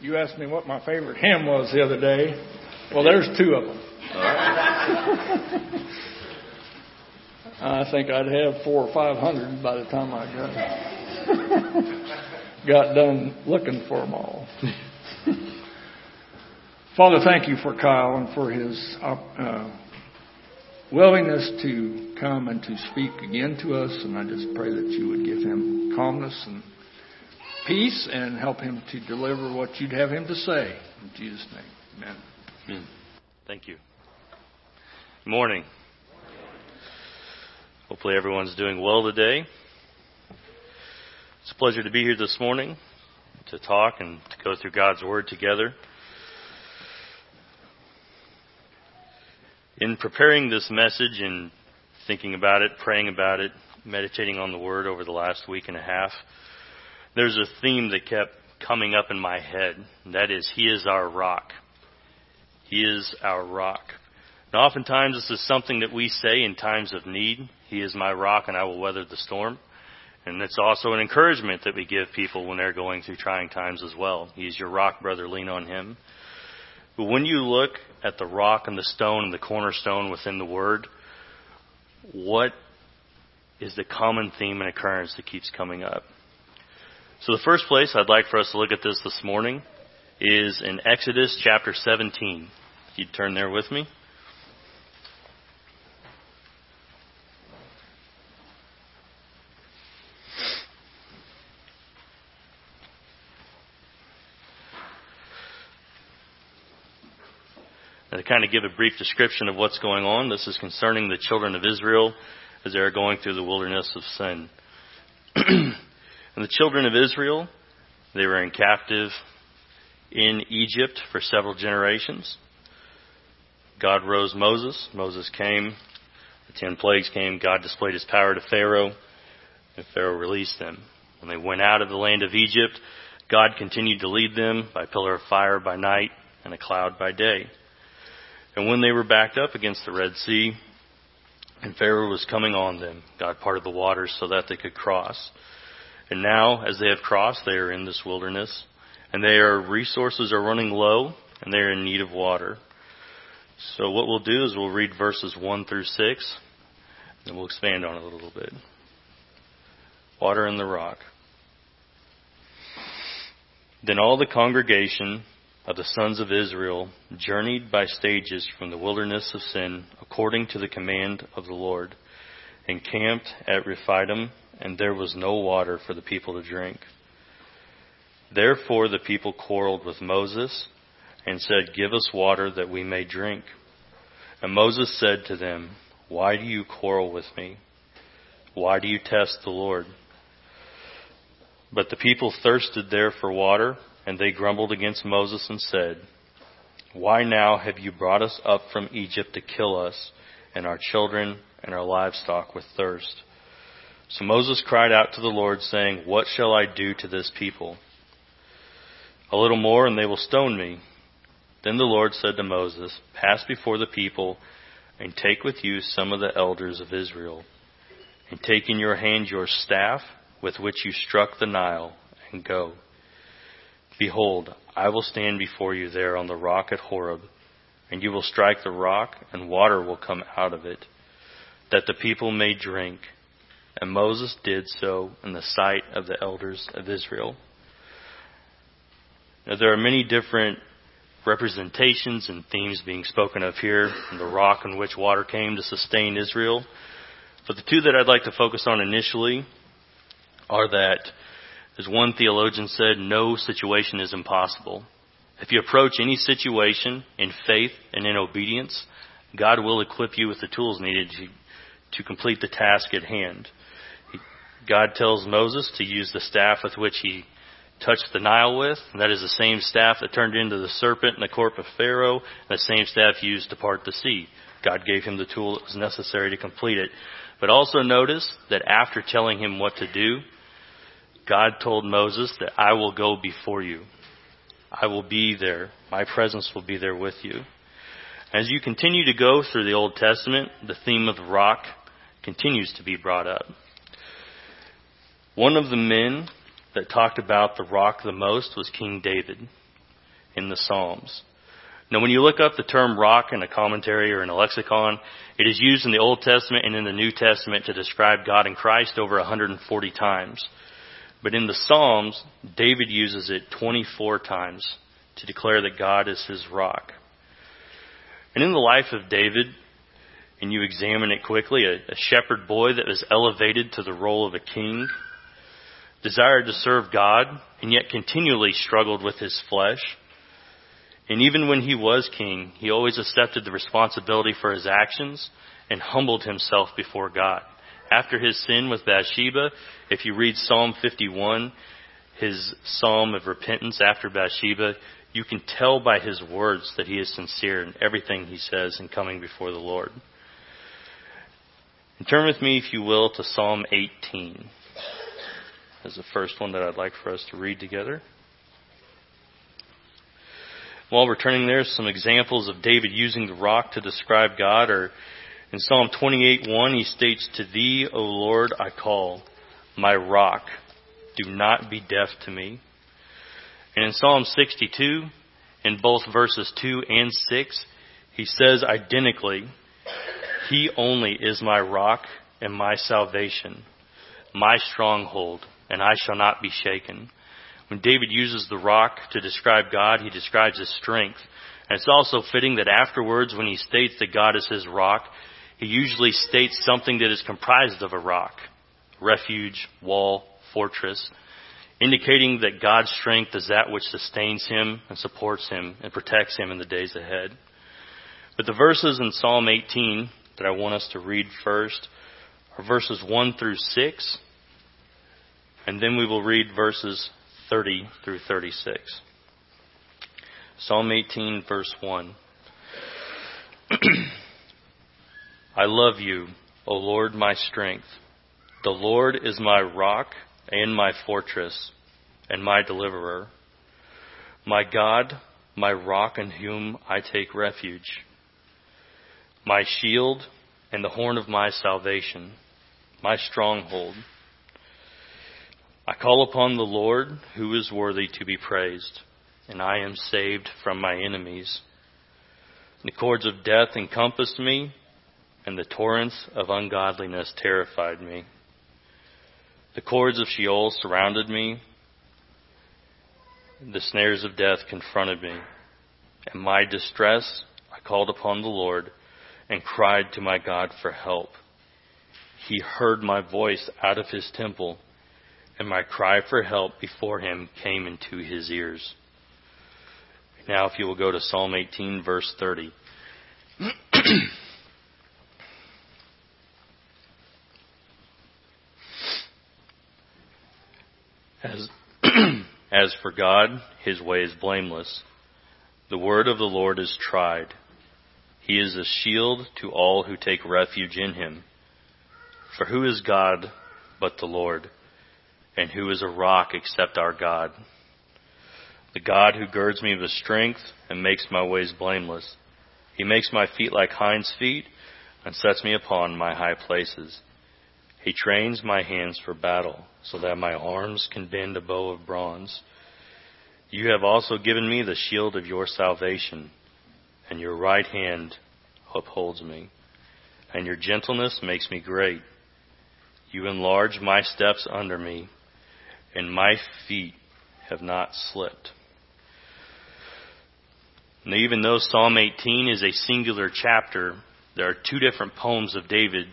You asked me what my favorite hymn was the other day. Well, there's two of them. I think I'd have four or five hundred by the time I got got done looking for them all. Father, thank you for Kyle and for his uh, willingness to come and to speak again to us. And I just pray that you would give him calmness and peace and help him to deliver what you'd have him to say. In Jesus' name, amen. amen. Thank you. Morning. Hopefully, everyone's doing well today. It's a pleasure to be here this morning to talk and to go through God's Word together. In preparing this message and thinking about it, praying about it, meditating on the Word over the last week and a half, there's a theme that kept coming up in my head, and that is He is our rock. He is our rock. And oftentimes this is something that we say in times of need. He is my rock and I will weather the storm. And it's also an encouragement that we give people when they're going through trying times as well. He's your rock, brother. Lean on him. But when you look at the rock and the stone and the cornerstone within the word, what is the common theme and occurrence that keeps coming up? So the first place I'd like for us to look at this this morning is in Exodus chapter 17. If you'd turn there with me. And to kind of give a brief description of what's going on, this is concerning the children of Israel as they are going through the wilderness of sin. and the children of Israel, they were in captive in Egypt for several generations. God rose Moses. Moses came. The ten plagues came. God displayed his power to Pharaoh, and Pharaoh released them. When they went out of the land of Egypt, God continued to lead them by pillar of fire by night and a cloud by day. And when they were backed up against the Red Sea, and Pharaoh was coming on them, God parted the waters so that they could cross. And now, as they have crossed, they are in this wilderness, and their resources are running low, and they are in need of water. So what we'll do is we'll read verses 1 through 6, and we'll expand on it a little bit. Water in the rock. Then all the congregation of the sons of Israel journeyed by stages from the wilderness of sin according to the command of the Lord, and camped at Rephidim, and there was no water for the people to drink. Therefore the people quarreled with Moses and said, Give us water that we may drink. And Moses said to them, Why do you quarrel with me? Why do you test the Lord? But the people thirsted there for water, and they grumbled against Moses and said, Why now have you brought us up from Egypt to kill us and our children and our livestock with thirst? So Moses cried out to the Lord, saying, What shall I do to this people? A little more, and they will stone me. Then the Lord said to Moses, Pass before the people, and take with you some of the elders of Israel, and take in your hand your staff with which you struck the Nile, and go. Behold, I will stand before you there on the rock at Horeb, and you will strike the rock, and water will come out of it, that the people may drink. And Moses did so in the sight of the elders of Israel. Now, there are many different representations and themes being spoken of here, the rock on which water came to sustain Israel. But the two that I'd like to focus on initially are that as one theologian said, no situation is impossible. If you approach any situation in faith and in obedience, God will equip you with the tools needed to, complete the task at hand. God tells Moses to use the staff with which he touched the Nile with, and that is the same staff that turned into the serpent in the court of Pharaoh, and the same staff used to part the sea. God gave him the tool that was necessary to complete it. But also notice that after telling him what to do, God told Moses that I will go before you. I will be there. My presence will be there with you. As you continue to go through the Old Testament, the theme of the rock continues to be brought up. One of the men that talked about the rock the most was King David. in the Psalms. Now, when you look up the term rock in a commentary or in a lexicon, it is used in the Old Testament and in the New Testament to describe God and Christ over 140 times. But in the Psalms, David uses it 24 times to declare that God is his rock. And in the life of David, and you examine it quickly, a, a shepherd boy that was elevated to the role of a king, desired to serve God, and yet continually struggled with his flesh. And even when he was king, he always accepted the responsibility for his actions and humbled himself before God. After his sin with Bathsheba, if you read Psalm 51, his psalm of repentance after Bathsheba, you can tell by his words that he is sincere in everything he says in coming before the Lord. And turn with me, if you will, to Psalm 18 as the first one that I'd like for us to read together. While we're turning there, some examples of David using the rock to describe God are in Psalm 28:1 he states, "To thee, O Lord, I call, my rock, do not be deaf to me." And in Psalm 62, in both verses 2 and 6, he says identically, He only is my rock and my salvation, my stronghold, and I shall not be shaken. When David uses the rock to describe God, he describes his strength. And it's also fitting that afterwards, when he states that God is his rock, he usually states something that is comprised of a rock refuge, wall, fortress indicating that God's strength is that which sustains him and supports him and protects him in the days ahead. But the verses in Psalm 18 that I want us to read first are verses 1 through 6, and then we will read verses 30 through 36. Psalm 18, verse 1. I love you, O Lord, my strength. The Lord is my rock and my fortress and my deliverer. My God, my rock in whom I take refuge. My shield and the horn of my salvation, my stronghold. I call upon the Lord who is worthy to be praised, and I am saved from my enemies. The cords of death encompassed me, and the torrents of ungodliness terrified me. The cords of Sheol surrounded me. The snares of death confronted me. In my distress, I called upon the Lord and cried to my God for help. He heard my voice out of his temple, and my cry for help before him came into his ears. Now, if you will go to Psalm 18, verse 30. As, as for God, his way is blameless. The word of the Lord is tried. He is a shield to all who take refuge in him. For who is God but the Lord? And who is a rock except our God? The God who girds me with strength and makes my ways blameless. He makes my feet like hinds' feet and sets me upon my high places. He trains my hands for battle, so that my arms can bend a bow of bronze. You have also given me the shield of your salvation, and your right hand upholds me, and your gentleness makes me great. You enlarge my steps under me, and my feet have not slipped. Now, even though Psalm 18 is a singular chapter, there are two different poems of David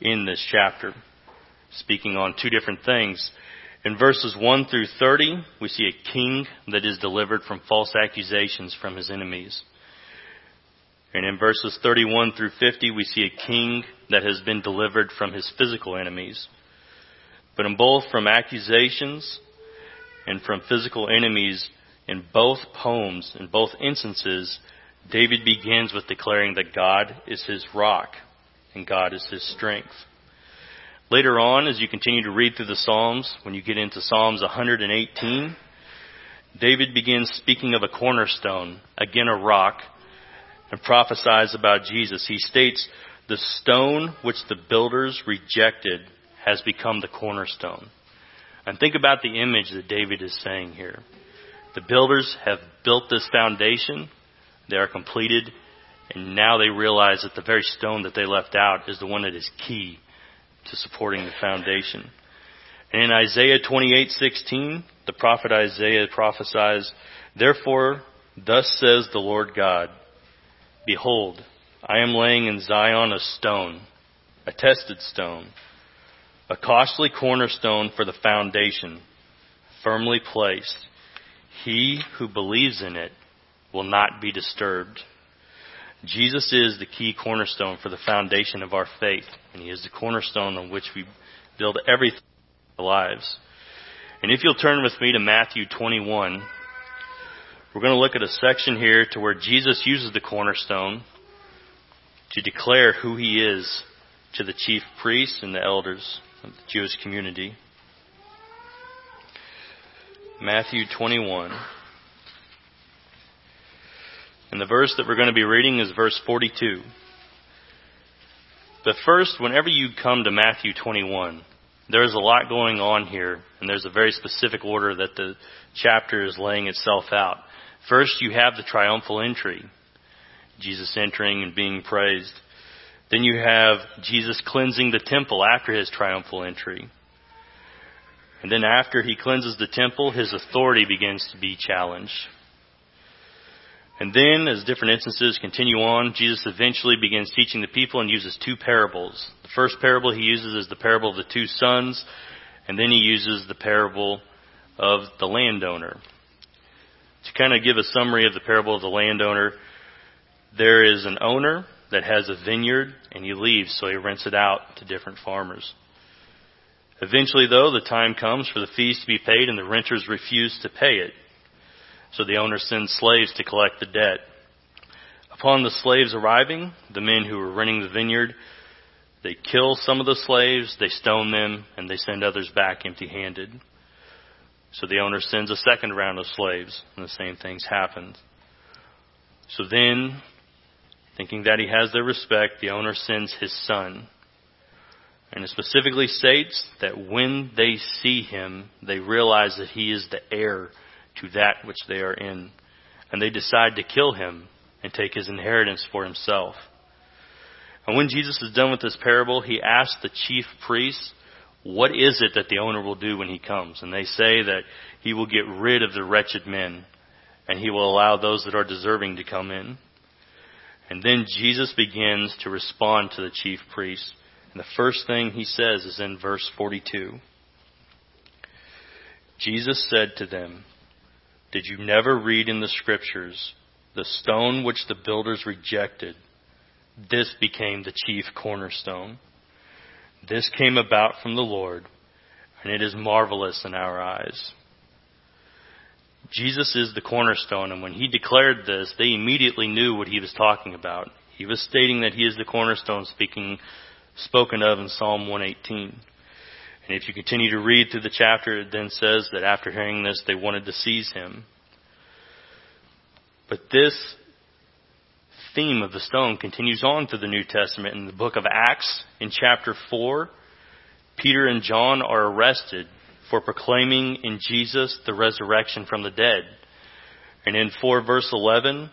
in this chapter, speaking on two different things. In verses 1 through 30, we see a king that is delivered from false accusations from his enemies. And in verses 31 through 50, we see a king that has been delivered from his physical enemies. But in both from accusations and from physical enemies, in both poems, in both instances, David begins with declaring that God is his rock and God is his strength. Later on, as you continue to read through the Psalms, when you get into Psalms 118, David begins speaking of a cornerstone, again a rock, and prophesies about Jesus. He states, The stone which the builders rejected has become the cornerstone. And think about the image that David is saying here. The builders have built this foundation. They are completed. And now they realize that the very stone that they left out is the one that is key to supporting the foundation. And in Isaiah 28:16, the prophet Isaiah prophesies, "Therefore, thus says the Lord God, behold, I am laying in Zion a stone, a tested stone, a costly cornerstone for the foundation, firmly placed. He who believes in it will not be disturbed." Jesus is the key cornerstone for the foundation of our faith, and He is the cornerstone on which we build everything in our lives. And if you'll turn with me to Matthew 21, we're going to look at a section here to where Jesus uses the cornerstone to declare who He is to the chief priests and the elders of the Jewish community. Matthew 21. And the verse that we're going to be reading is verse 42. But first, whenever you come to Matthew 21, there's a lot going on here, and there's a very specific order that the chapter is laying itself out. First, you have the triumphal entry, Jesus entering and being praised. Then you have Jesus cleansing the temple after his triumphal entry. And then after he cleanses the temple, his authority begins to be challenged. And then, as different instances continue on, Jesus eventually begins teaching the people and uses two parables. The first parable he uses is the parable of the two sons, and then he uses the parable of the landowner. To kind of give a summary of the parable of the landowner, there is an owner that has a vineyard, and he leaves, so he rents it out to different farmers. Eventually, though, the time comes for the fees to be paid, and the renters refuse to pay it. So the owner sends slaves to collect the debt. Upon the slaves arriving, the men who were renting the vineyard, they kill some of the slaves, they stone them, and they send others back empty handed. So the owner sends a second round of slaves, and the same things happen. So then, thinking that he has their respect, the owner sends his son. And it specifically states that when they see him, they realize that he is the heir to that which they are in. And they decide to kill him and take his inheritance for himself. And when Jesus is done with this parable, he asks the chief priests, what is it that the owner will do when he comes? And they say that he will get rid of the wretched men and he will allow those that are deserving to come in. And then Jesus begins to respond to the chief priests. And the first thing he says is in verse 42. Jesus said to them, did you never read in the scriptures, the stone which the builders rejected, this became the chief cornerstone? This came about from the Lord, and it is marvelous in our eyes. Jesus is the cornerstone, and when he declared this, they immediately knew what he was talking about. He was stating that he is the cornerstone speaking, spoken of in Psalm 118. And if you continue to read through the chapter, it then says that after hearing this, they wanted to seize him. But this theme of the stone continues on through the New Testament. In the book of Acts, in chapter 4, Peter and John are arrested for proclaiming in Jesus the resurrection from the dead. And in 4 verse 11,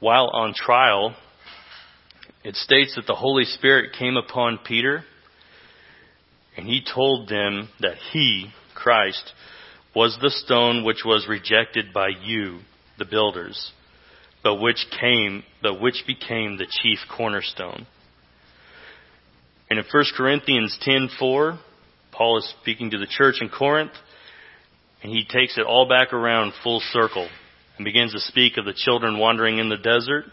while on trial, it states that the Holy Spirit came upon Peter and he told them that he, Christ, was the stone which was rejected by you, the builders, but which came, but which became the chief cornerstone. And in 1 Corinthians 10:4, Paul is speaking to the church in Corinth, and he takes it all back around full circle and begins to speak of the children wandering in the desert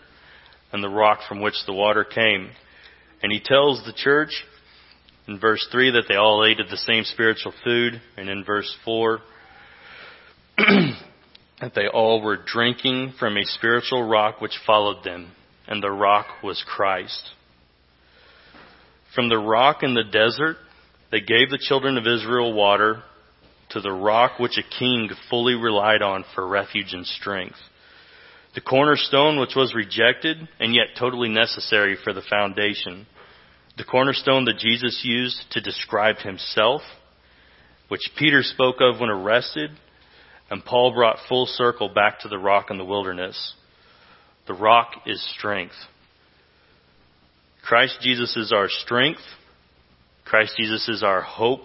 and the rock from which the water came. And he tells the church in verse 3 that they all ate of the same spiritual food, and in verse 4 that they all were drinking from a spiritual rock which followed them, and the rock was Christ. From the rock in the desert, they gave the children of Israel water to the rock which a king fully relied on for refuge and strength. The cornerstone which was rejected and yet totally necessary for the foundation the cornerstone that Jesus used to describe himself, which Peter spoke of when arrested, And Paul brought full circle back to the rock in the wilderness. The rock is strength. Christ Jesus is our strength. Christ Jesus is our hope.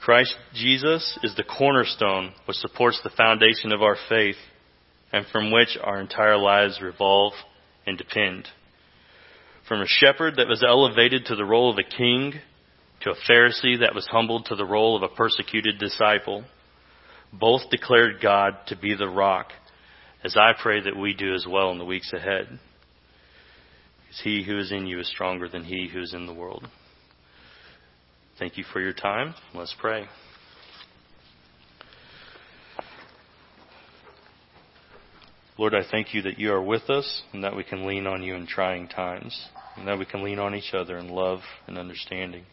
Christ Jesus is the cornerstone which supports the foundation of our faith and from which our entire lives revolve and depend. From a shepherd that was elevated to the role of a king to a Pharisee that was humbled to the role of a persecuted disciple, both declared God to be the rock, as I pray that we do as well in the weeks ahead. Because he who is in you is stronger than he who is in the world. Thank you for your time. Let's pray. Lord, I thank you that you are with us and that we can lean on you in trying times and that we can lean on each other in love and understanding.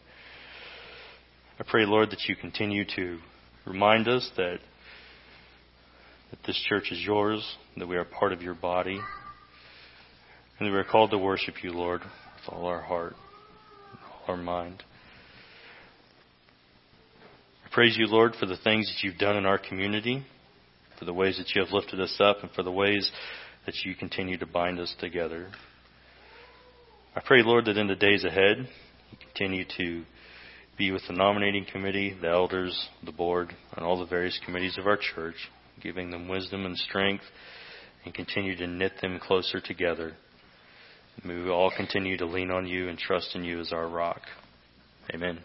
I pray, Lord, that you continue to remind us that, that this church is yours, that we are part of your body, and that we are called to worship you, Lord, with all our heart, all our mind. I praise you, Lord, for the things that you've done in our community for the ways that you have lifted us up, and for the ways that you continue to bind us together. I pray, Lord, that in the days ahead, you continue to be with the nominating committee, the elders, the board, and all the various committees of our church, giving them wisdom and strength, and continue to knit them closer together. May we all continue to lean on you and trust in you as our rock. Amen.